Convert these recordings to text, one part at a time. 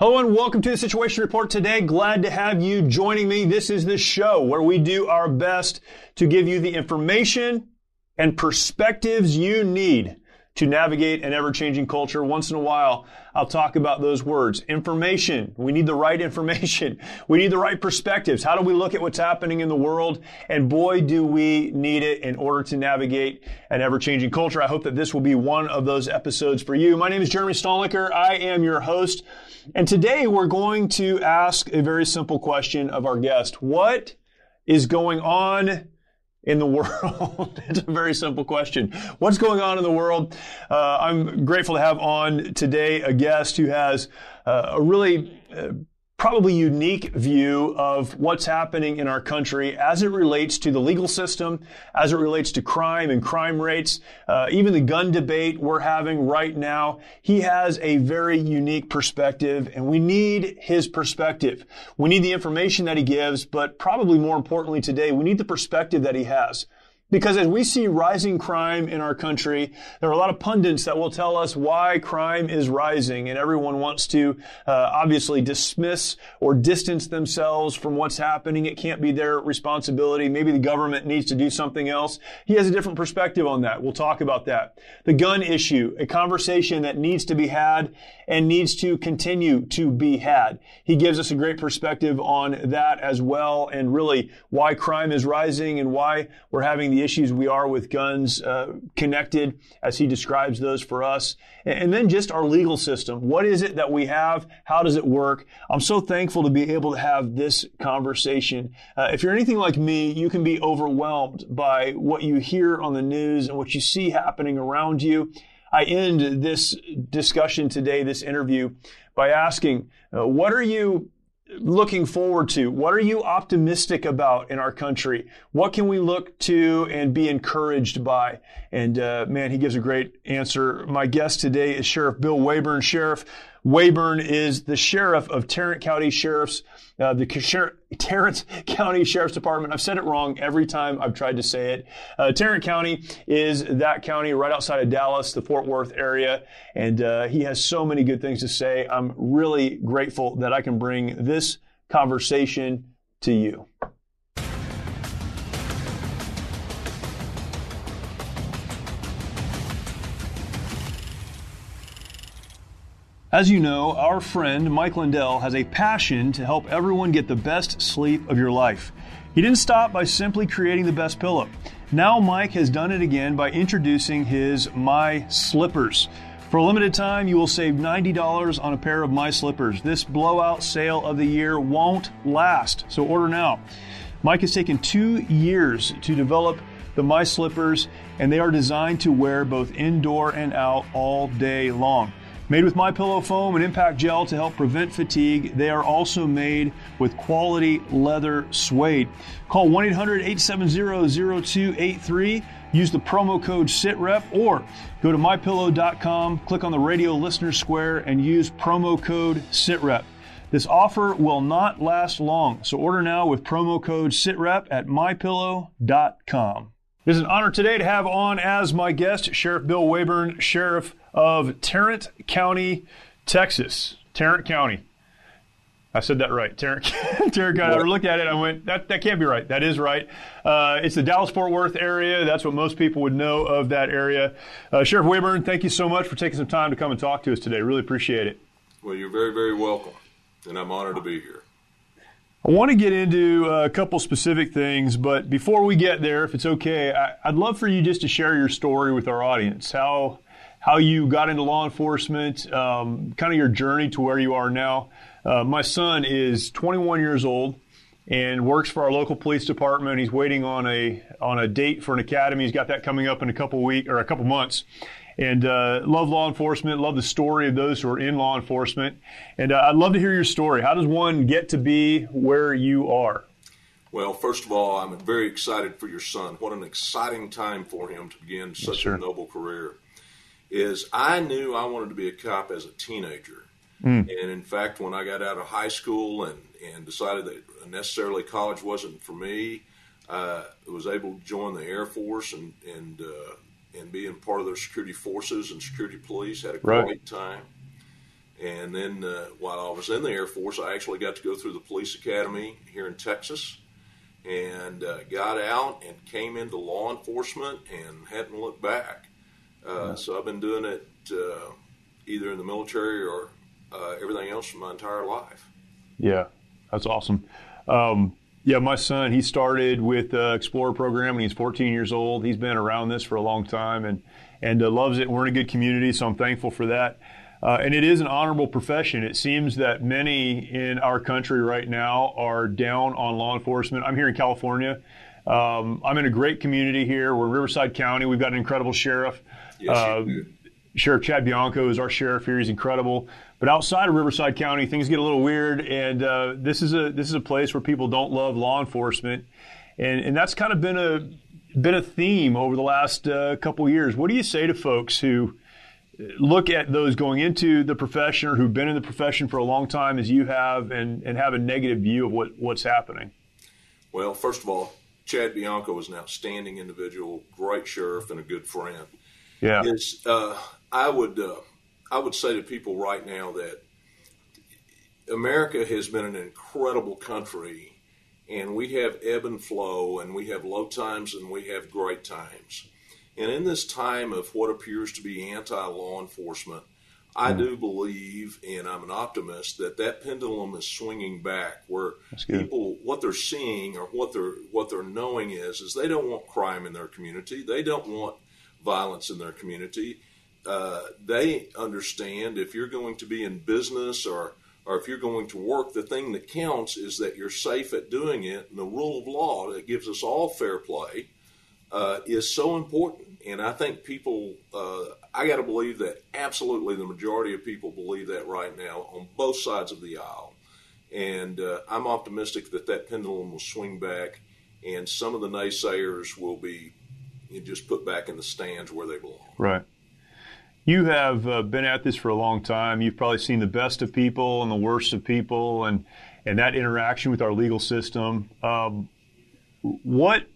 Hello and welcome to the Situation Report today. Glad to have you joining me. This is the show where we do our best to give you the information and perspectives you need to navigate an ever changing culture. Once in a while, I'll talk about those words. Information. We need the right information. We need the right perspectives. How do we look at what's happening in the world? And boy, do we need it in order to navigate an ever changing culture. I hope that this will be one of those episodes for you. My name is Jeremy Stalnecker. I am your host. And today we're going to ask a very simple question of our guest. What is going on in the world? it's a very simple question. What's going on in the world? Uh, I'm grateful to have on today a guest who has uh, a really uh, probably unique view of what's happening in our country as it relates to the legal system, as it relates to crime and crime rates, uh, even the gun debate we're having right now. He has a very unique perspective, and we need his perspective. We need the information that he gives, but probably more importantly today, we need the perspective that he has. Because as we see rising crime in our country, there are a lot of pundits that will tell us why crime is rising, and everyone wants to uh, obviously dismiss or distance themselves from what's happening. It can't be their responsibility. Maybe the government needs to do something else. He has a different perspective on that. We'll talk about that. The gun issue, a conversation that needs to be had and needs to continue to be had. He gives us a great perspective on that as well, and really why crime is rising and why we're having the issues we are with guns uh, connected as he describes those for us. And then just our legal system. What is it that we have? How does it work? I'm so thankful to be able to have this conversation. Uh, if you're anything like me, you can be overwhelmed by what you hear on the news and what you see happening around you. I end this discussion today, this interview, by asking, uh, what are you looking forward to? What are you optimistic about in our country? What can we look to and be encouraged by? And uh, man, he gives a great answer. My guest today is Sheriff Bill Waybourn. Sheriff Waybourn is the sheriff of Tarrant County Sheriff's, uh, the Sher- Tarrant County Sheriff's Department. I've said it wrong every time I've tried to say it. Uh, Tarrant County is that county right outside of Dallas, the Fort Worth area, and uh, he has so many good things to say. I'm really grateful that I can bring this conversation to you. As you know, our friend Mike Lindell has a passion to help everyone get the best sleep of your life. He didn't stop by simply creating the best pillow. Now Mike has done it again by introducing his My Slippers. For a limited time, you will save $90 on a pair of My Slippers. This blowout sale of the year won't last, so order now. Mike has taken two years to develop the My Slippers, and they are designed to wear both indoor and out all day long. Made with My Pillow foam and impact gel to help prevent fatigue, they are also made with quality leather suede. Call 1-800-870-0283. Use the promo code SITREP or go to mypillow.com, click on the radio listener square and use promo code SITREP. This offer will not last long, so order now with promo code SITREP at mypillow.com. It is an honor today to have on as my guest Sheriff Bill Waybourn, Sheriff of Tarrant County, Texas. Tarrant County. I said that right. Tarrant, Tarrant County. I looked at it. I went, that, that can't be right. That is right. Uh, it's the Dallas Fort Worth area. That's what most people would know of that area. Uh, Sheriff Waybourn, thank you so much for taking some time to come and talk to us today. Really appreciate it. Well, you're very, very welcome, and I'm honored to be here. I want to get into a couple specific things, but before we get there, if it's okay, I, would love for you just to share your story with our audience. How how you got into law enforcement, um, kind of your journey to where you are now. Uh, my son is 21 years old and works for our local police department. He's waiting on a on a date for an academy. He's got that coming up in a couple week or a couple months. and uh, love law enforcement. Love the story of those who are in law enforcement, and uh, I'd love to hear your story. How does one get to be where you are? Well, first of all, I'm very excited for your son. What an exciting time for him to begin such yes, a noble career. Is I knew I wanted to be a cop as a teenager. Mm. And in fact, when I got out of high school and, and decided that necessarily college wasn't for me, uh, I was able to join the Air Force and and uh, and being part of their security forces and security police. Had a great right. time. And then uh, while I was in the Air Force, I actually got to go through the police academy here in Texas and uh, got out and came into law enforcement and hadn't looked back. Uh, so I've been doing it uh, either in the military or uh, everything else for my entire life. Yeah, that's awesome. Um, yeah, my son, he started with the Explorer program when he's 14 years old. He's been around this for a long time and, and uh, loves it. We're in a good community, so I'm thankful for that. Uh, and it is an honorable profession. It seems that many in our country right now are down on law enforcement. I'm here in California. Um, I'm in a great community here. We're Riverside County. We've got an incredible sheriff. Yes, uh, sheriff Chad Bianco is our sheriff here. He's incredible. But outside of Riverside County, things get a little weird, and uh, this is a this is a place where people don't love law enforcement, and and that's kind of been a been a theme over the last uh, couple years. What do you say to folks who look at those going into the profession or who've been in the profession for a long time as you have and, and have a negative view of what, what's happening? Well, first of all, Chad Bianco is an outstanding individual, great sheriff, and a good friend. Yeah. uh, I would uh, I would say to people right now that America has been an incredible country, and we have ebb and flow, and we have low times, and we have great times. And in this time of what appears to be anti law enforcement, I mm. do believe, and I'm an optimist, that that pendulum is swinging back. Where people, what they're seeing or what they're what they're knowing is, is they don't want crime in their community. They don't want violence in their community. Uh, they understand if you're going to be in business or or if you're going to work, the thing that counts is that you're safe at doing it. And the rule of law that gives us all fair play uh, is so important. And I think people, uh, I got to believe that absolutely the majority of people believe that right now on both sides of the aisle. And uh, I'm optimistic that that pendulum will swing back and some of the naysayers will be just put back in the stands where they belong. Right. You have uh, been at this for a long time. You've probably seen the best of people and the worst of people, and and that interaction with our legal system. Um, what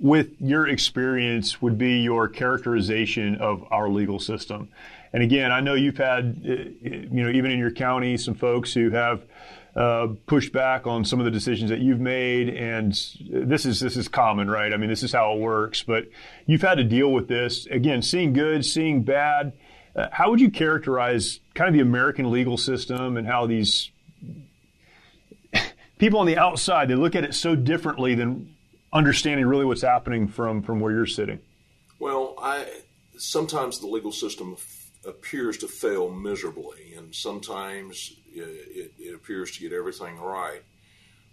with your experience would be your characterization of our legal system? And again, I know you've had, uh, you know, even in your county, some folks who have uh, pushed back on some of the decisions that you've made, and this is this is common, right? I mean, this is how it works. But you've had to deal with this again, seeing good, seeing bad. Uh, how would you characterize kind of the American legal system and how these people on the outside they look at it so differently than understanding really what's happening from from where you're sitting? Well, I sometimes the legal system f- appears to fail miserably, and sometimes it, it, appears to get everything right.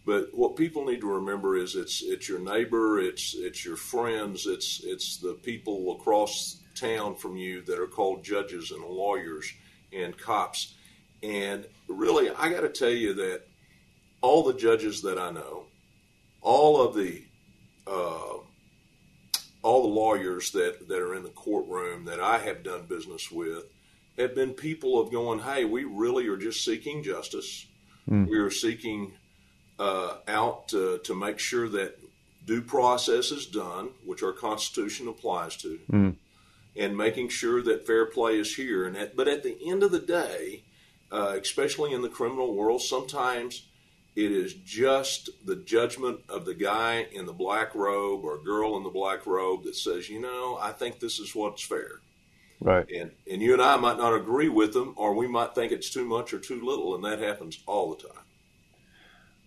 But what people need to remember is it's it's your neighbor, it's it's your friends, it's it's the people across town from you that are called judges and lawyers and cops. And really, I got to tell you that all the judges that I know, all of the uh, all the lawyers that, that are in the courtroom that I have done business with have been people of going, hey, we really are just seeking justice. Mm. We are seeking uh, out to, to make sure that due process is done, which our Constitution applies to, mm. and making sure that fair play is here. And at, but at the end of the day, uh, especially in the criminal world, sometimes it is just the judgment of the guy in the black robe or girl in the black robe that says, you know, I think this is what's fair. Right. And and you and I might not agree with them, or we might think it's too much or too little, and that happens all the time.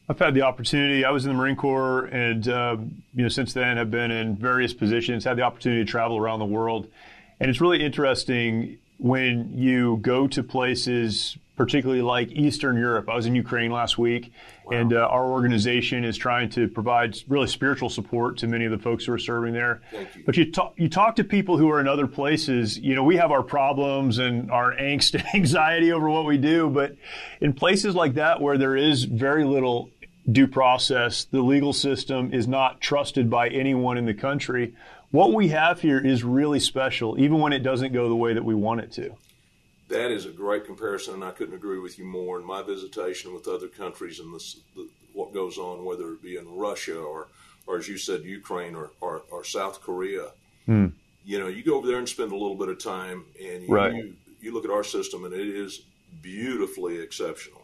I've had the opportunity. I was in the Marine Corps, and uh, you know, since then have been in various positions. Had the opportunity to travel around the world, and it's really interesting when you go to places particularly like Eastern Europe. I was in Ukraine last week, wow. and uh, our organization is trying to provide really spiritual support to many of the folks who are serving there. You. But you talk, you talk to people who are in other places. You know, we have our problems and our angst and anxiety over what we do, but in places like that where there is very little due process, the legal system is not trusted by anyone in the country. What we have here is really special, even when it doesn't go the way that we want it to that is a great comparison, and I couldn't agree with you more. In my visitation with other countries and this, the, what goes on, whether it be in Russia or, or as you said, Ukraine or, or, or South Korea, hmm. you know, you go over there and spend a little bit of time, and you, right. you, you look at our system, and it is beautifully exceptional.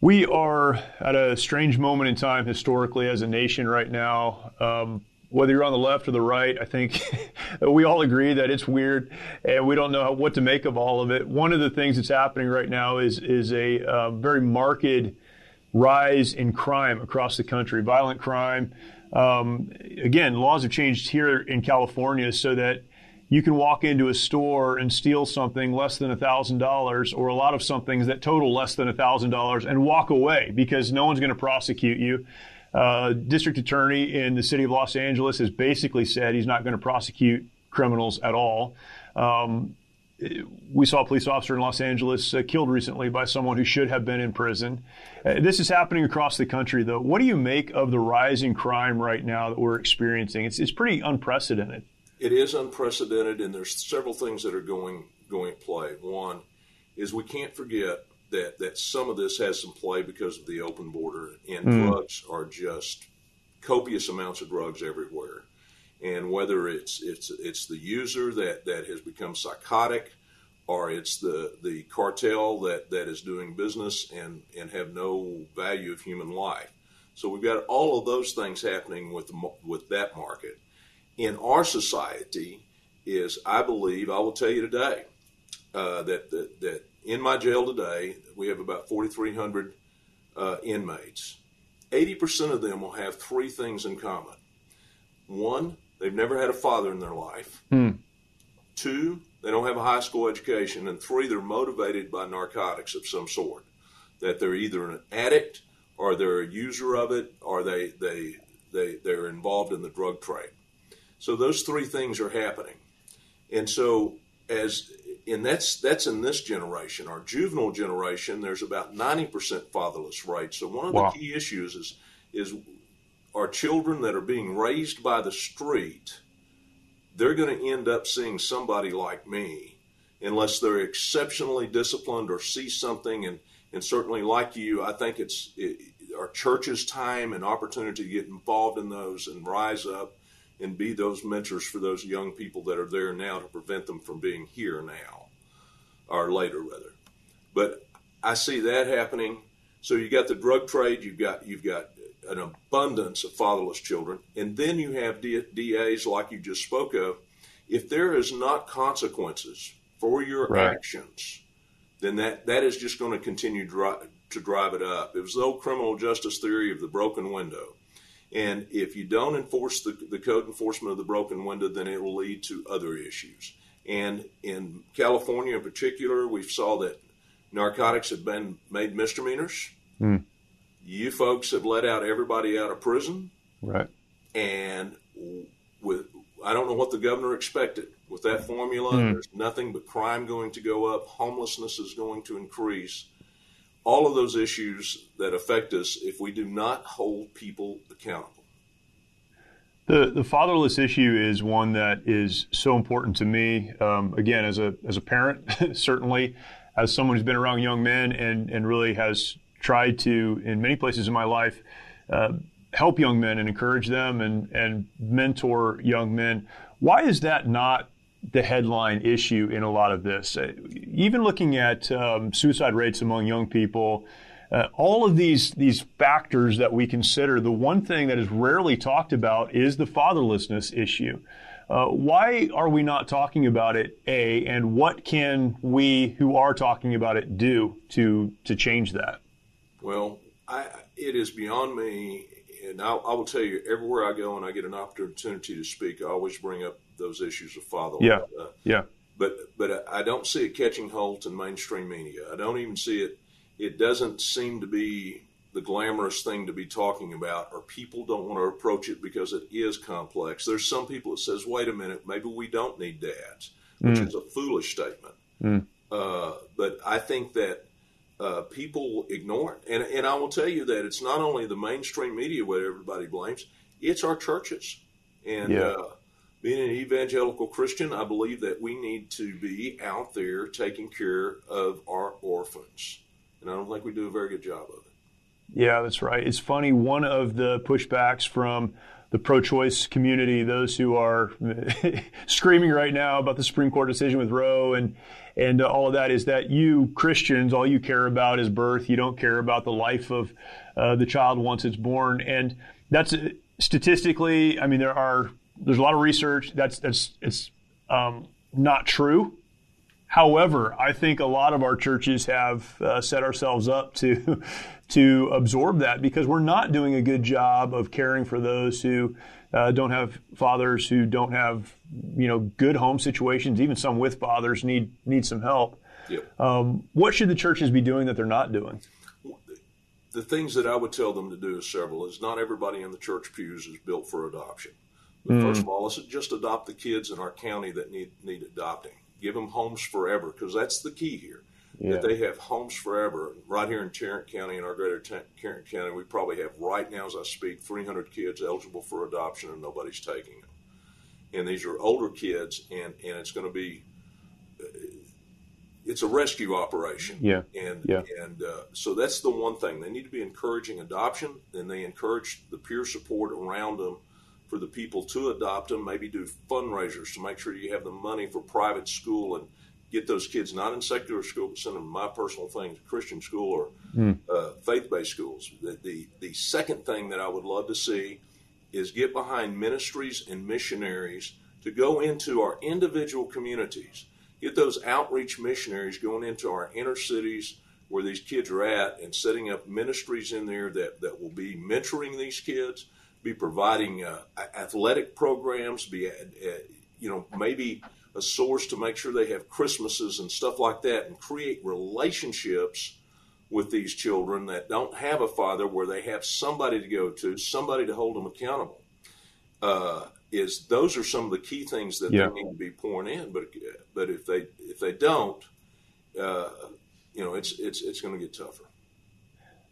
We are at a strange moment in time historically as a nation right now. Um, whether you're on the left or the right, I think we all agree that it's weird, and we don't know what to make of all of it. One of the things that's happening right now is is a uh, very marked rise in crime across the country, violent crime. Um, again, laws have changed here in California so that you can walk into a store and steal something less than $1,000 or a lot of somethings that total less than $1,000 and walk away because no one's going to prosecute you uh, district attorney in the city of Los Angeles has basically said he's not going to prosecute criminals at all. Um, we saw a police officer in Los Angeles uh, killed recently by someone who should have been in prison. Uh, this is happening across the country, though. What do you make of the rising crime right now that we're experiencing? It's, it's pretty unprecedented. It is unprecedented, and there's several things that are going going at play. One is we can't forget that that some of this has some play because of the open border, and mm. drugs are just copious amounts of drugs everywhere. And whether it's it's it's the user that, that has become psychotic, or it's the, the cartel that, that is doing business and, and have no value of human life. So we've got all of those things happening with the, with that market. In our society, is I believe I will tell you today uh, that, that that in my jail today, we have about 4,300 uh, inmates. 80% of them will have three things in common. One, they've never had a father in their life. Hmm. Two, they don't have a high school education. And three, they're motivated by narcotics of some sort. That they're either an addict or they're a user of it or they, they, they, they're involved in the drug trade. So those three things are happening. And so as and that's that's in this generation. Our juvenile generation, there's about 90% fatherless rate. So one of wow. the key issues is is our children that are being raised by the street, they're going to end up seeing somebody like me unless they're exceptionally disciplined or see something and and certainly like you, I think it's it, our church's time and opportunity to get involved in those and rise up and be those mentors for those young people that are there now to prevent them from being here now or later rather. But I see that happening. So you got the drug trade, you've got you've got an abundance of fatherless children, and then you have DAs like you just spoke of. If there is not consequences for your right. actions, then that, that is just going to continue dri- to drive it up. It was the old criminal justice theory of the broken window. And if you don't enforce the, the code enforcement of the broken window, then it will lead to other issues. And in California in particular, we saw that narcotics have been made misdemeanors. Mm. You folks have let out everybody out of prison. Right. And with I don't know what the governor expected with that formula. Mm. There's nothing but crime going to go up, homelessness is going to increase. All of those issues that affect us if we do not hold people accountable. The the fatherless issue is one that is so important to me. Um, again, as a as a parent, certainly, as someone who's been around young men and and really has tried to, in many places in my life, uh, help young men and encourage them and and mentor young men. Why is that not the headline issue in a lot of this? Uh, even looking at um, suicide rates among young people uh, all of these these factors that we consider, the one thing that is rarely talked about is the fatherlessness issue. Uh, why are we not talking about it? A and what can we who are talking about it do to to change that? Well, I, it is beyond me, and I, I, will tell you everywhere I go and I get an opportunity to speak, I always bring up those issues of fatherhood. Yeah, uh, yeah. but but I don't see it catching hold in mainstream media. I don't even see it. It doesn't seem to be the glamorous thing to be talking about, or people don't want to approach it because it is complex. There's some people that says, "Wait a minute, maybe we don't need dads," which mm. is a foolish statement. Mm. Uh, but I think that uh, people ignore it, and and I will tell you that it's not only the mainstream media where everybody blames; it's our churches. And yeah. uh, being an evangelical Christian, I believe that we need to be out there taking care of our orphans, and I don't think we do a very good job of it. Yeah, that's right. It's funny. One of the pushbacks from the pro-choice community, those who are screaming right now about the Supreme Court decision with Roe and and all of that, is that you Christians, all you care about is birth. You don't care about the life of uh, the child once it's born, and that's uh, statistically. I mean, there are there's a lot of research that's that's it's um, not true. However, I think a lot of our churches have uh, set ourselves up to to absorb that because we're not doing a good job of caring for those who uh, don't have fathers, who don't have you know good home situations. Even some with fathers need need some help. Yep. Um, what should the churches be doing that they're not doing? The things that I would tell them to do is several. Is not everybody in the church pews is built for adoption. But mm. first of all, let's just adopt the kids in our county that need need adopting give them homes forever because that's the key here. Yeah. That they have homes forever. Right here in Tarrant County, in our greater Tarrant County, we probably have right now, as I speak, 300 kids eligible for adoption, and nobody's taking them. And these are older kids, and and it's going to be uh, it's a rescue operation. Yeah. And yeah. and uh, so that's the one thing they need to be encouraging adoption, and they encourage the peer support around them for the people to adopt them, maybe do fundraisers to make sure you have the money for private school and get those kids not in secular school, but send them my personal thing Christian school or mm. uh, faith-based schools. The, the, the second thing that I would love to see is get behind ministries and missionaries to go into our individual communities. Get those outreach missionaries going into our inner cities where these kids are at and setting up ministries in there that, that will be mentoring these kids – be providing uh, athletic programs, be uh, you know maybe a source to make sure they have Christmases and stuff like that, and create relationships with these children that don't have a father, where they have somebody to go to, somebody to hold them accountable. Uh, is those are some of the key things that yeah. they need to be pouring in, but but if they if they don't, uh, you know, it's it's it's going to get tougher.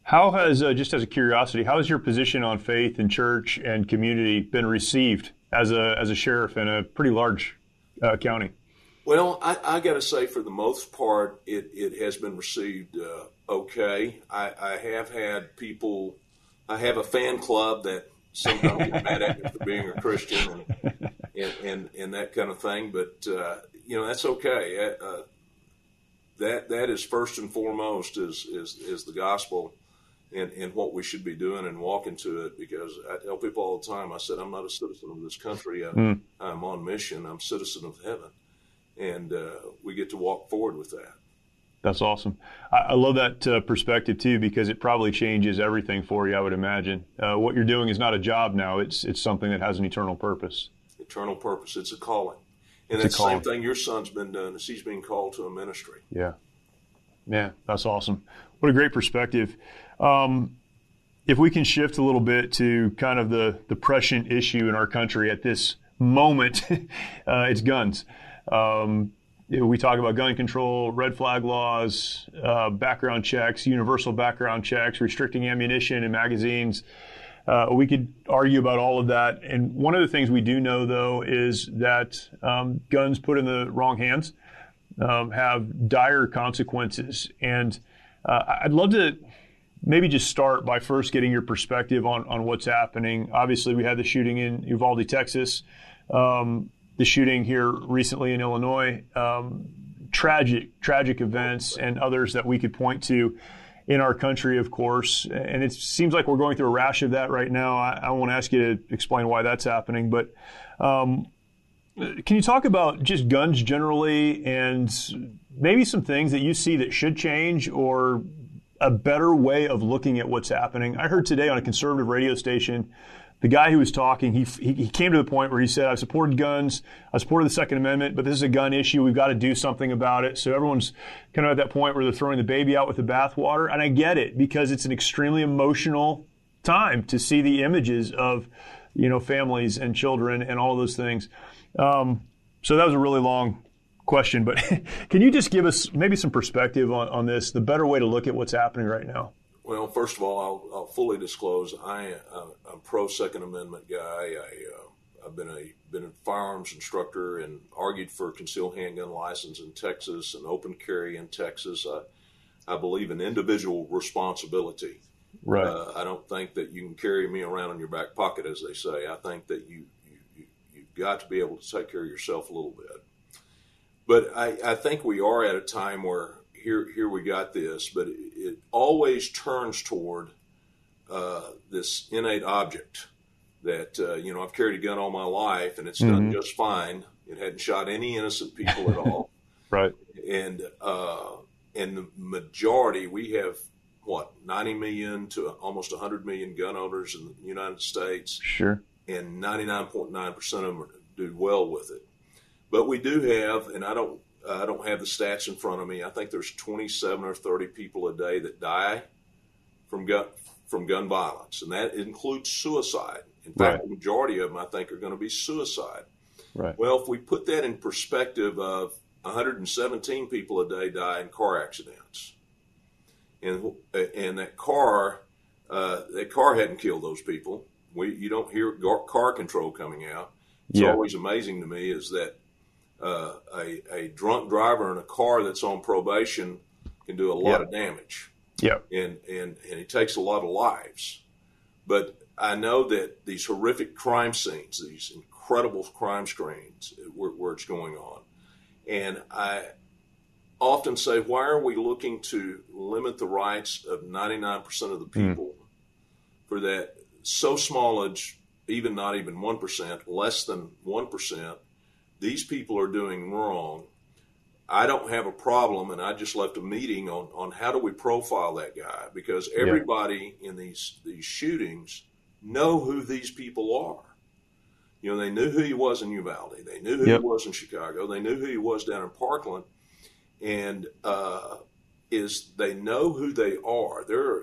How has, uh, just as a curiosity, how has your position on faith and church and community been received as a as a sheriff in a pretty large uh, county? Well, I, I got to say, for the most part, it, it has been received uh, okay. I, I, have had people, I have a fan club that sometimes get mad at me for being a Christian and, and, and, and that kind of thing, but, uh, you know, that's okay. Uh, that, that is first and foremost is, is, is the gospel and, and what we should be doing and walking to it because I tell people all the time, I said, I'm not a citizen of this country. I, mm. I'm on mission. I'm citizen of heaven. And uh, we get to walk forward with that. That's awesome. I, I love that uh, perspective too because it probably changes everything for you. I would imagine uh, what you're doing is not a job now; it's it's something that has an eternal purpose. Eternal purpose. It's a calling, and it's, the same thing your son's been doing. Is he's being called to a ministry. Yeah, yeah, that's awesome. What a great perspective. Um, if we can shift a little bit to kind of the, prescient issue in our country at this moment, uh, it's guns. Um, we talk about gun control, red flag laws, uh, background checks, universal background checks, restricting ammunition and magazines. Uh, we could argue about all of that. And one of the things we do know, though, is that um, guns put in the wrong hands um, have dire consequences. And uh, I'd love to maybe just start by first getting your perspective on, on what's happening. Obviously, we had the shooting in Uvalde, Texas, um, the shooting here recently in Illinois, um, tragic, tragic events, and others that we could point to in our country, of course. And it seems like we're going through a rash of that right now. I, I won't ask you to explain why that's happening, but um, can you talk about just guns generally and maybe some things that you see that should change or a better way of looking at what's happening. I heard today on a conservative radio station the guy who was talking, he, he, came to the point where he said, I've supported guns, I supported the Second Amendment, but this is a gun issue. We've got to do something about it. So everyone's kind of at that point where they're throwing the baby out with the bathwater. And I get it because it's an extremely emotional time to see the images of, you know, families and children and all those things. Um, so that was a really long question, but can you just give us maybe some perspective on, on this, the better way to look at what's happening right now? Well, first of all, I'll, I'll fully disclose I, uh, I'm pro Second Amendment guy. I, uh, I've been a been a firearms instructor and argued for concealed handgun license in Texas and open carry in Texas. I, I believe in individual responsibility. Right. Uh, I don't think that you can carry me around in your back pocket, as they say. I think that you, you, you you've got to be able to take care of yourself a little bit. But I, I think we are at a time where here here we got this, but it, it always turns toward uh, this innate object that uh, you know I've carried a gun all my life and it's mm-hmm. done just fine. It hadn't shot any innocent people at all. right. And uh, and the majority we have what 90 million to almost 100 million gun owners in the United States. Sure. And 99.9 percent of them do well with it. But we do have, and I don't I don't have the stats in front of me. I think there's 27 or 30 people a day that die from gun from gun violence, and that includes suicide. In fact, right. the majority of them, I think, are going to be suicide. Right. Well, if we put that in perspective of 117 people a day die in car accidents, and and that car uh, that car hadn't killed those people. We you don't hear car control coming out. It's yeah. always amazing to me is that uh, a, a drunk driver in a car that's on probation can do a lot of damage. Yeah. And, and, and it takes a lot of lives. But I know that these horrific crime scenes, these incredible crime screens where, where it's going on. And I often say, why are we looking to limit the rights of 99% of the hmm. people mm. for that so small, even not even 1%, less than 1%, these people are doing wrong. I don't have a problem, and I just left a meeting on, on how do we profile that guy because everybody yeah. in these these shootings know who these people are. You know, they knew who he was in Uvalde, they knew who yep. he was in Chicago, they knew who he was down in Parkland, and uh, is they know who they are. They're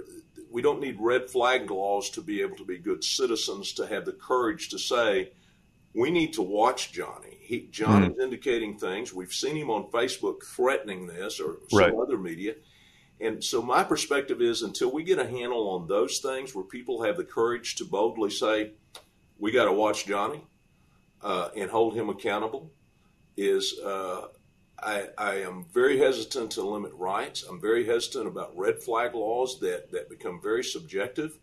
we don't need red flag laws to be able to be good citizens to have the courage to say we need to watch Johnny. He, John mm. is indicating things. We've seen him on Facebook threatening this or some right. other media. And so my perspective is until we get a handle on those things where people have the courage to boldly say, we got to watch Johnny uh, and hold him accountable, is uh, I, I, am very hesitant to limit rights. I'm very hesitant about red flag laws that, that become very subjective.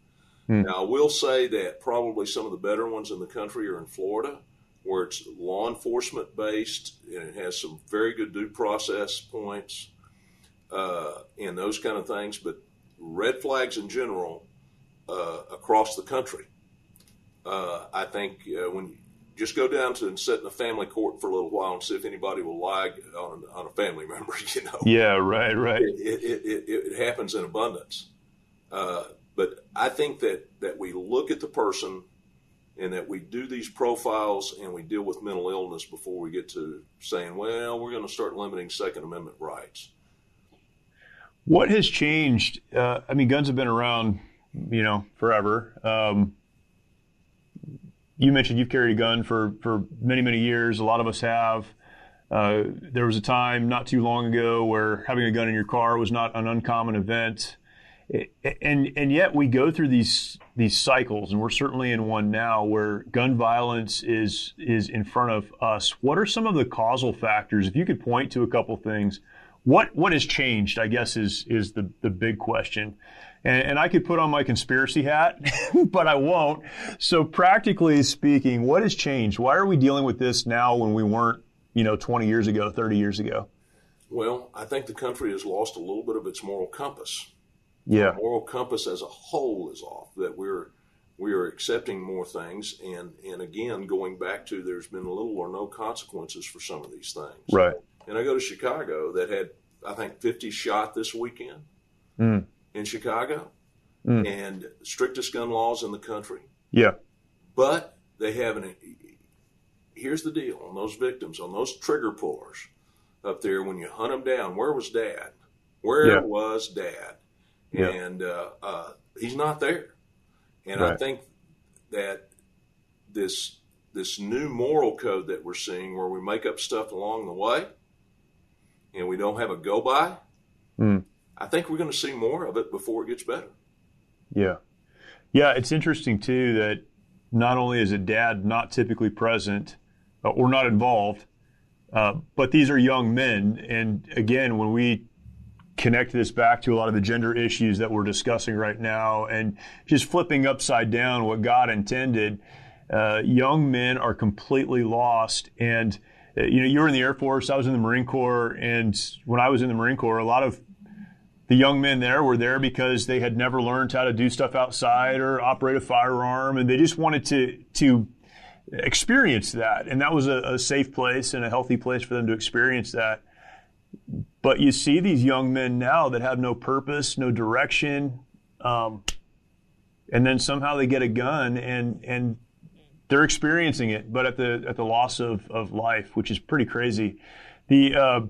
Mm. Now, I will say that probably some of the better ones in the country are in Florida, where it's law enforcement based and it has some very good due process points uh, and those kind of things. But red flags in general uh, across the country, uh, I think uh, when you just go down to and sit in a family court for a little while and see if anybody will lie on, on a family member, you know. Yeah, right, right. It, it, it, it happens in abundance. Uh, but I think that, that we look at the person and that we do these profiles and we deal with mental illness before we get to saying, well, we're going to start limiting Second Amendment rights. What has changed? Uh, I mean, guns have been around, you know, forever. Um, you mentioned you've carried a gun for, for many, many years. A lot of us have. Uh, there was a time not too long ago where having a gun in your car was not an uncommon event and and yet we go through these these cycles, and we're certainly in one now where gun violence is is in front of us. What are some of the causal factors? If you could point to a couple things, what what has changed? I guess is is the the big question. And, and I could put on my conspiracy hat, but I won't. So practically speaking, what has changed? Why are we dealing with this now when we weren't, you know, 20 years ago, 30 years ago? Well, I think the country has lost a little bit of its moral compass yeah. moral compass as a whole is off. That we're we are accepting more things, and and again going back to there's been little or no consequences for some of these things. Right. And I go to Chicago that had I think 50 shot this weekend mm. In Chicago, mm. and strictest gun laws in the country. Yeah. but they have an. Here's the deal on those victims, on those trigger pullers up there. When you hunt them down, where was Dad? Where Yeah. was Dad? Yeah. And uh, uh, he's not there. And I think that this this new moral code that we're seeing, where we make up stuff along the way, and we don't have a go by, Mm. I think we're going to see more of it before it gets better. Yeah. Yeah, it's interesting too that not only is a dad not typically present uh, or not involved, uh, but these are young men. And again, when we connect this back to a lot of the gender issues that we're discussing right now and just flipping upside down what God intended, uh, young men are completely lost. And, uh, you know, you were in the Air Force, I was in the Marine Corps. And when I was in the Marine Corps, a lot of the young men there were there because they had never learned how to do stuff outside or operate a firearm, and they just wanted to to experience that, and that was a, a safe place and a healthy place for them to experience that. But you see these young men now that have no purpose, no direction, um, and then somehow they get a gun and and they're experiencing it, but at the at the loss of of life, which is pretty crazy. The uh,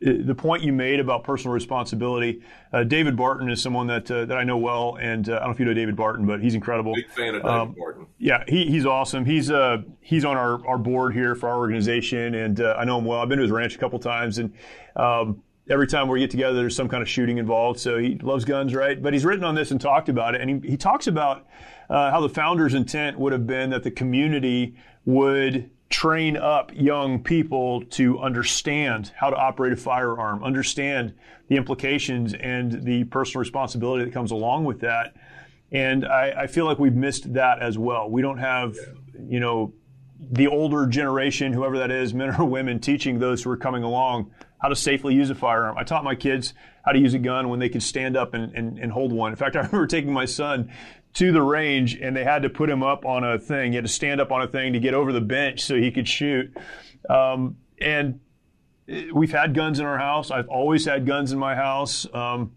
the point you made about personal responsibility, uh, David Barton is someone that uh, that I know well, and uh, I don't know if you know David Barton, but he's incredible. Big fan of David Um, Martin. Yeah, he, he's awesome. He's uh he's on our, our board here for our organization, and uh, I know him well. I've been to his ranch a couple times, and um, every time we get together, there's some kind of shooting involved. So he loves guns, right? But he's written on this and talked about it, and he, he talks about uh, how the founder's intent would have been that the community would train up young people to understand how to operate a firearm, understand the implications and the personal responsibility that comes along with that. And I, I feel like we've missed that as well. We don't have, you know, the older generation, whoever that is, men or women, teaching those who are coming along how to safely use a firearm. I taught my kids how to use a gun when they could stand up and, and, and hold one. In fact, I remember taking my son to the range and they had to put him up on a thing. He had to stand up on a thing to get over the bench so he could shoot. Um, and we've had guns in our house. I've always had guns in my house. Um,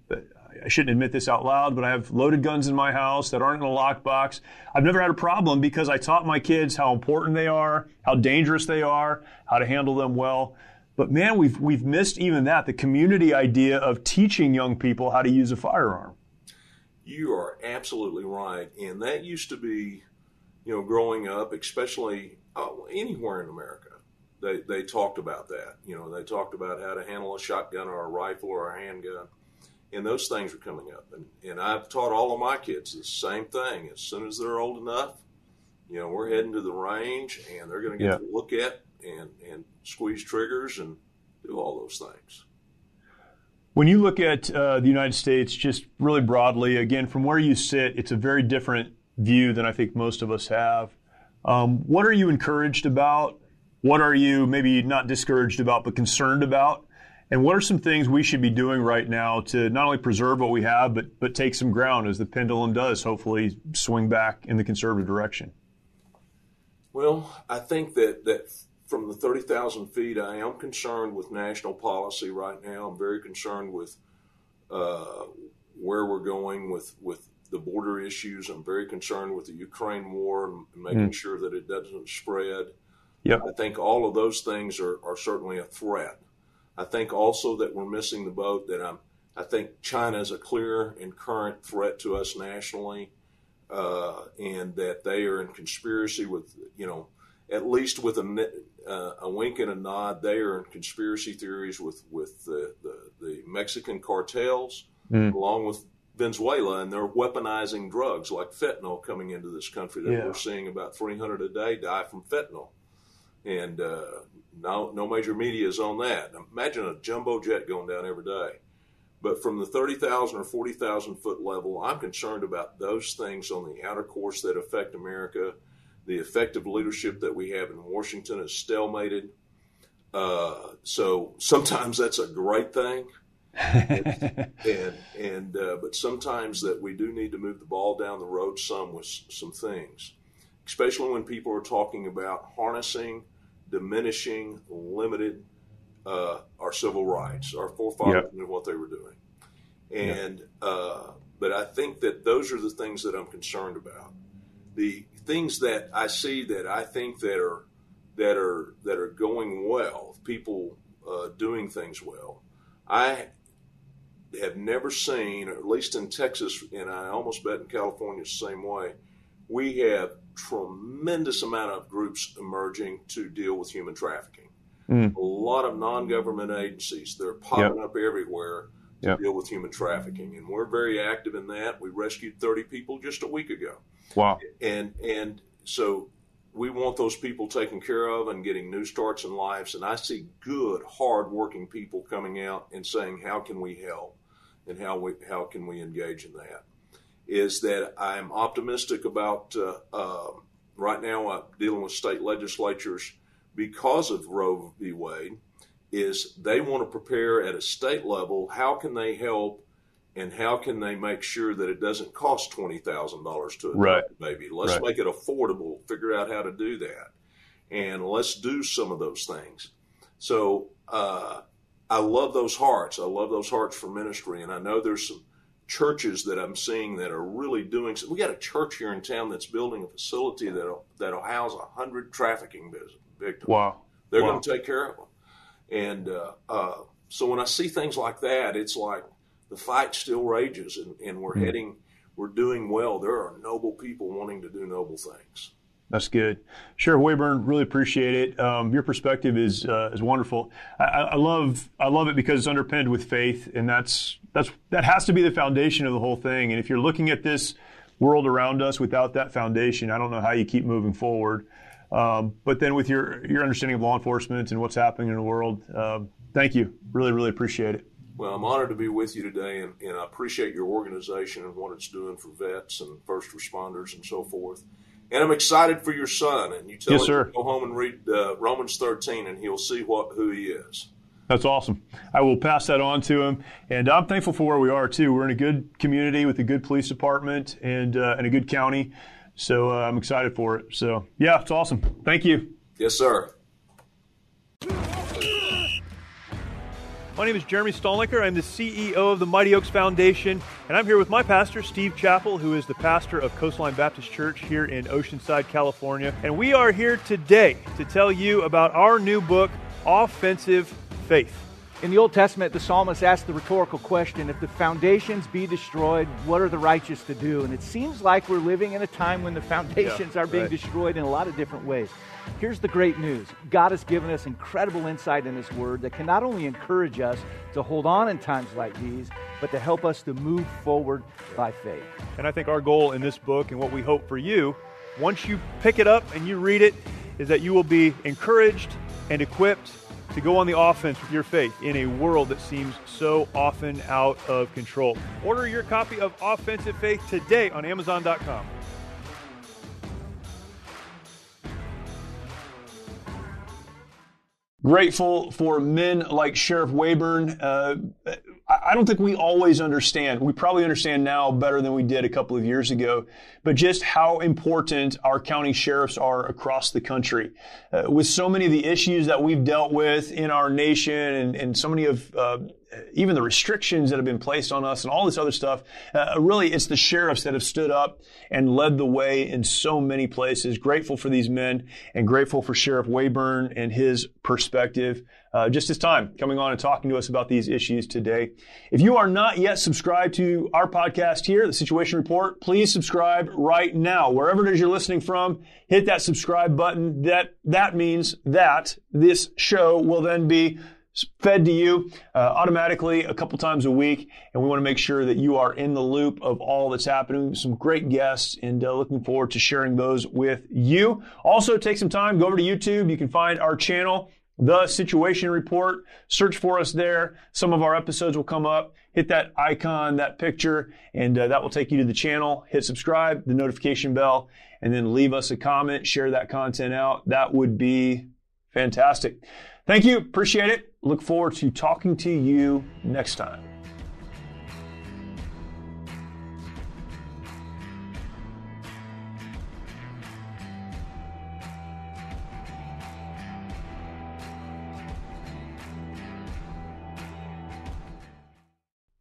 I shouldn't admit this out loud, but I have loaded guns in my house that aren't in a lockbox. I've never had a problem because I taught my kids how important they are, how dangerous they are, how to handle them well. But man, we've we've missed even that, the community idea of teaching young people how to use a firearm. You are absolutely right, and that used to be, you know, growing up, especially uh, anywhere in America. They they talked about that. You know, they talked about how to handle a shotgun or a rifle or a handgun, and those things are coming up. And and I've taught all of my kids the same thing. As soon as they're old enough, you know, we're heading to the range, and they're going to get Yeah. to look at and and squeeze triggers and do all those things. When you look at uh, the United States, just really broadly, again, from where you sit, it's a very different view than I think most of us have. Um, what are you encouraged about? What are you maybe not discouraged about, but concerned about? And what are some things we should be doing right now to not only preserve what we have, but but take some ground as the pendulum does hopefully swing back in the conservative direction? Well, I think that, that from the 30,000 feet, I am concerned with national policy right now. I'm very concerned with uh, where we're going with, with the border issues. I'm very concerned with the Ukraine war and making sure that it doesn't spread. Yep. I think all of those things are, are certainly a threat. I think also that we're missing the boat that I'm, I think China is a clear and current threat to us nationally uh, and that they are in conspiracy with, you know, at least with a, uh, a wink and a nod, they are in conspiracy theories with, with the, the, the Mexican cartels, along with Venezuela, and they're weaponizing drugs like fentanyl coming into this country. That Yeah. we're seeing about 300 a day die from fentanyl. And uh, no, no major media is on that. Imagine a jumbo jet going down every day. But from the 30,000 or 40,000 foot level, I'm concerned about those things on the outer course that affect America. The effective leadership that we have in Washington is stalemated. Uh, so sometimes that's a great thing. and and uh, but sometimes that we do need to move the ball down the road some with some things, especially when people are talking about harnessing, diminishing, limited uh, our civil rights. Our forefathers knew what they were doing, and uh, but I think that those are the things that I'm concerned about. The things that I see that I think that are that are that are going well, people uh, doing things well. I have never seen, or at least in Texas, and I almost bet in California the same way. We have tremendous amount of groups emerging to deal with human trafficking. Mm. A lot of non-government agencies they're popping yep. up everywhere to yep. deal with human trafficking, and we're very active in that. We rescued 30 people just a week ago. Wow! And and so we want those people taken care of and getting new starts in lives. And I see good, hard-working people coming out and saying, "How can we help?" and how we how can we engage in that? Is that I'm optimistic about uh, uh, right now. I'm dealing with state legislatures because of Roe v. Wade. Is they want to prepare at a state level. How can they help? And how can they make sure that it doesn't cost twenty thousand dollars to adopt right. a baby? Let's right. make it affordable. Figure out how to do that, and let's do some of those things. So uh, I love those hearts. I love those hearts for ministry, and I know there's some churches that I'm seeing that are really doing. So We got a church here in town that's building a facility that'll that'll house a hundred trafficking victims. Wow, they're wow. going to take care of them, and uh, uh, so when I see things like that, it's like the fight still rages, and, and we're mm-hmm. heading, we're doing well. There are noble people wanting to do noble things. That's good. Sheriff Waybourn, really appreciate it. Um, your perspective is uh, is wonderful. I, I, love I love it because it's underpinned with faith, and that's that's that has to be the foundation of the whole thing. And if you're looking at this world around us without that foundation, I don't know how you keep moving forward. Um, but then with your your understanding of law enforcement and what's happening in the world, uh, thank you. Really, really appreciate it. Well, I'm honored to be with you today, and, and I appreciate your organization and what it's doing for vets and first responders and so forth. And I'm excited for your son. And you tell yes, him sir. to go home and read uh, Romans 13, and he'll see what who he is. That's awesome. I will pass that on to him, and I'm thankful for where we are too. We're in a good community with a good police department and uh, and a good county, so uh, I'm excited for it. So yeah, it's awesome. Thank you. Yes, sir. My name is Jeremy Stalnecker. I'm the CEO of the Mighty Oaks Foundation, and I'm here with my pastor, Steve Chappell, who is the pastor of Coastline Baptist Church here in Oceanside, California. And we are here today to tell you about our new book, Offensive Faith. In the Old Testament, the psalmist asked the rhetorical question if the foundations be destroyed, what are the righteous to do? And it seems like we're living in a time when the foundations yeah, are being right. destroyed in a lot of different ways. Here's the great news God has given us incredible insight in His Word that can not only encourage us to hold on in times like these, but to help us to move forward by faith. And I think our goal in this book and what we hope for you, once you pick it up and you read it, is that you will be encouraged and equipped to go on the offense with your faith in a world that seems so often out of control. Order your copy of Offensive Faith today on Amazon.com. Grateful for men like Sheriff Waybourn. Uh, I don't think we always understand. We probably understand now better than we did a couple of years ago, but just how important our county sheriffs are across the country. Uh, with so many of the issues that we've dealt with in our nation and, and so many of uh, even the restrictions that have been placed on us and all this other stuff, uh, really it's the sheriffs that have stood up and led the way in so many places. Grateful for these men and grateful for Sheriff Waybourn and his perspective. Uh, just his time coming on and talking to us about these issues today. If you are not yet subscribed to our podcast here, the Situation Report, please subscribe right now. Wherever it is you're listening from, hit that subscribe button. That, that means that this show will then be fed to you uh, automatically a couple times a week. And we want to make sure that you are in the loop of all that's happening. Some great guests and uh, looking forward to sharing those with you. Also, take some time, go over to YouTube. You can find our channel, The Situation Report. Search for us there. Some of our episodes will come up. Hit that icon, that picture, and uh, that will take you to the channel. Hit subscribe, the notification bell, and then leave us a comment, share that content out. That would be fantastic. Thank you. Appreciate it. Look forward to talking to you next time.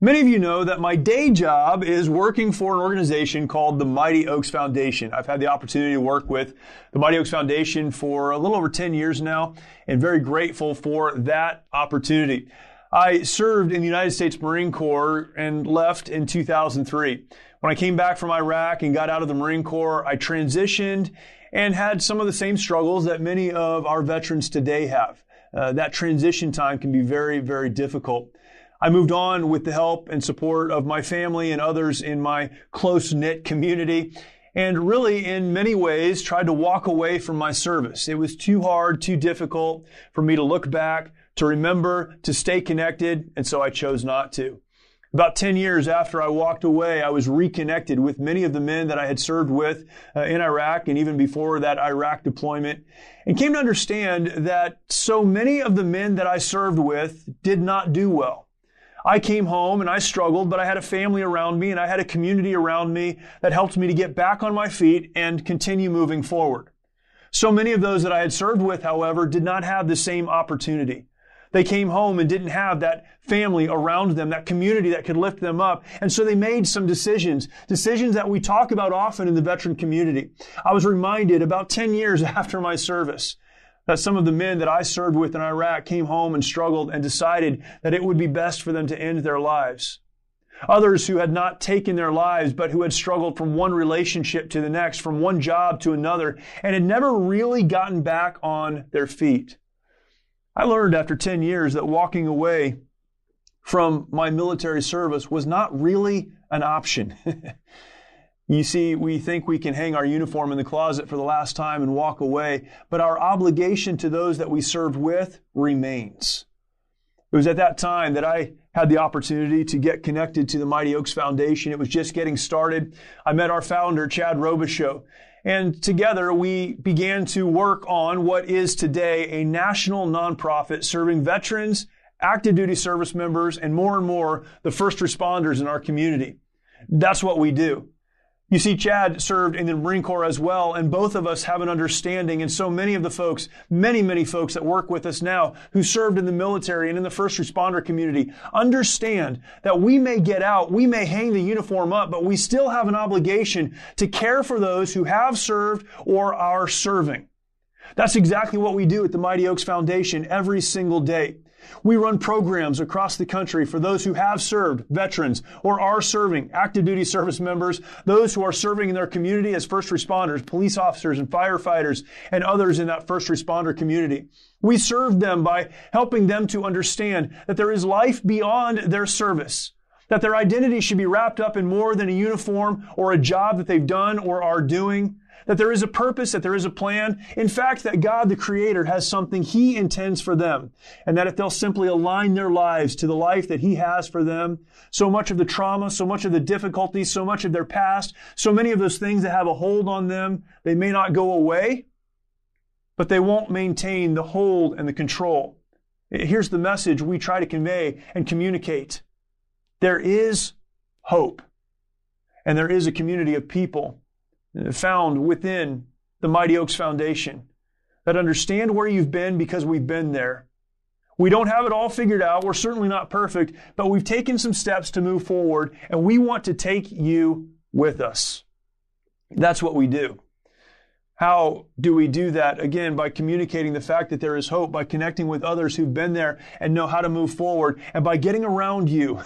Many of you know that my day job is working for an organization called the Mighty Oaks Foundation. I've had the opportunity to work with the Mighty Oaks Foundation for a little over 10 years now and very grateful for that opportunity. I served in the United States Marine Corps and left in 2003. When I came back from Iraq and got out of the Marine Corps, I transitioned and had some of the same struggles that many of our veterans today have. Uh, that transition time can be very, very difficult. I moved on with the help and support of my family and others in my close knit community and really in many ways tried to walk away from my service. It was too hard, too difficult for me to look back, to remember, to stay connected, and so I chose not to. About 10 years after I walked away, I was reconnected with many of the men that I had served with uh, in Iraq and even before that Iraq deployment and came to understand that so many of the men that I served with did not do well. I came home and I struggled, but I had a family around me and I had a community around me that helped me to get back on my feet and continue moving forward. So many of those that I had served with, however, did not have the same opportunity. They came home and didn't have that family around them, that community that could lift them up. And so they made some decisions, decisions that we talk about often in the veteran community. I was reminded about 10 years after my service that some of the men that I served with in Iraq came home and struggled and decided that it would be best for them to end their lives. Others who had not taken their lives, but who had struggled from one relationship to the next, from one job to another, and had never really gotten back on their feet. I learned after 10 years that walking away from my military service was not really an option. You see, we think we can hang our uniform in the closet for the last time and walk away, but our obligation to those that we served with remains. It was at that time that I had the opportunity to get connected to the Mighty Oaks Foundation. It was just getting started. I met our founder, Chad Robichaux, and together we began to work on what is today a national nonprofit serving veterans, active duty service members, and more and more the first responders in our community. That's what we do. You see, Chad served in the Marine Corps as well, and both of us have an understanding. And so many of the folks, many, many folks that work with us now who served in the military and in the first responder community understand that we may get out, we may hang the uniform up, but we still have an obligation to care for those who have served or are serving. That's exactly what we do at the Mighty Oaks Foundation every single day. We run programs across the country for those who have served, veterans, or are serving, active duty service members, those who are serving in their community as first responders, police officers and firefighters, and others in that first responder community. We serve them by helping them to understand that there is life beyond their service that their identity should be wrapped up in more than a uniform or a job that they've done or are doing, that there is a purpose, that there is a plan. In fact, that God, the Creator, has something He intends for them. And that if they'll simply align their lives to the life that He has for them, so much of the trauma, so much of the difficulties, so much of their past, so many of those things that have a hold on them, they may not go away, but they won't maintain the hold and the control. Here's the message we try to convey and communicate. There is hope. And there is a community of people found within the Mighty Oaks Foundation that understand where you've been because we've been there. We don't have it all figured out. We're certainly not perfect, but we've taken some steps to move forward and we want to take you with us. That's what we do. How do we do that? Again, by communicating the fact that there is hope, by connecting with others who've been there and know how to move forward, and by getting around you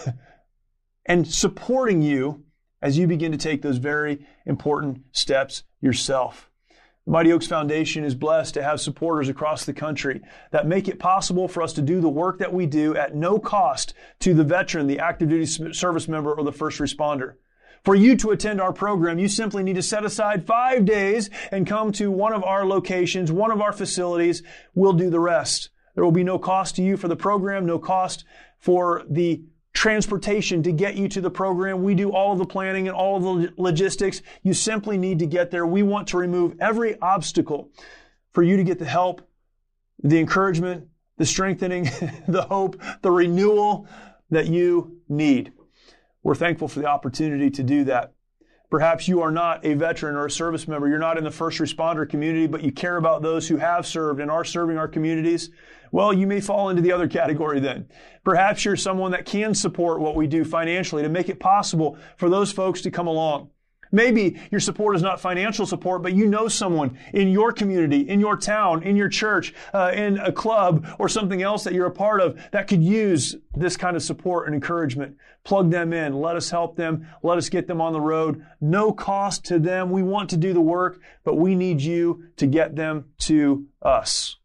and supporting you as you begin to take those very important steps yourself. The Mighty Oaks Foundation is blessed to have supporters across the country that make it possible for us to do the work that we do at no cost to the veteran, the active duty service member, or the first responder. For you to attend our program, you simply need to set aside five days and come to one of our locations, one of our facilities. We'll do the rest. There will be no cost to you for the program, no cost for the transportation to get you to the program. We do all of the planning and all of the logistics. You simply need to get there. We want to remove every obstacle for you to get the help, the encouragement, the strengthening, the hope, the renewal that you need. We're thankful for the opportunity to do that. Perhaps you are not a veteran or a service member. You're not in the first responder community, but you care about those who have served and are serving our communities. Well, you may fall into the other category then. Perhaps you're someone that can support what we do financially to make it possible for those folks to come along. Maybe your support is not financial support, but you know someone in your community, in your town, in your church, uh, in a club, or something else that you're a part of that could use this kind of support and encouragement. Plug them in. Let us help them. Let us get them on the road. No cost to them. We want to do the work, but we need you to get them to us.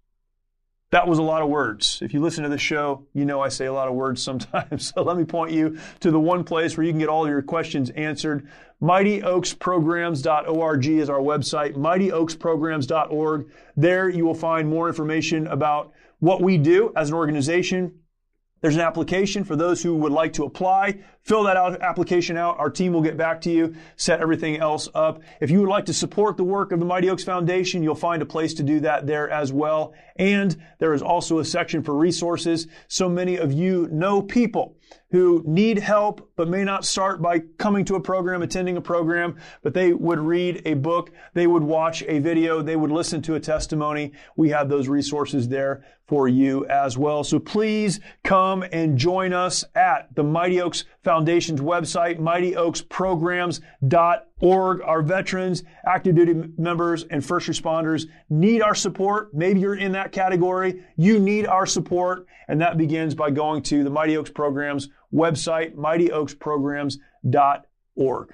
That was a lot of words. If you listen to the show, you know I say a lot of words sometimes. So let me point you to the one place where you can get all your questions answered. MightyOaksPrograms.org is our website, MightyOaksPrograms.org. There you will find more information about what we do as an organization, there's an application for those who would like to apply. Fill that out, application out. Our team will get back to you, set everything else up. If you would like to support the work of the Mighty Oaks Foundation, you'll find a place to do that there as well. And there is also a section for resources. So many of you know people who need help but may not start by coming to a program, attending a program, but they would read a book, they would watch a video, they would listen to a testimony. We have those resources there for you as well. So please come and join us at the Mighty Oaks Foundation's website, mightyoaksprograms.org. Our veterans, active duty members, and first responders need our support. Maybe you're in that category. You need our support. And that begins by going to the Mighty Oaks Programs website, mightyoaksprograms.org.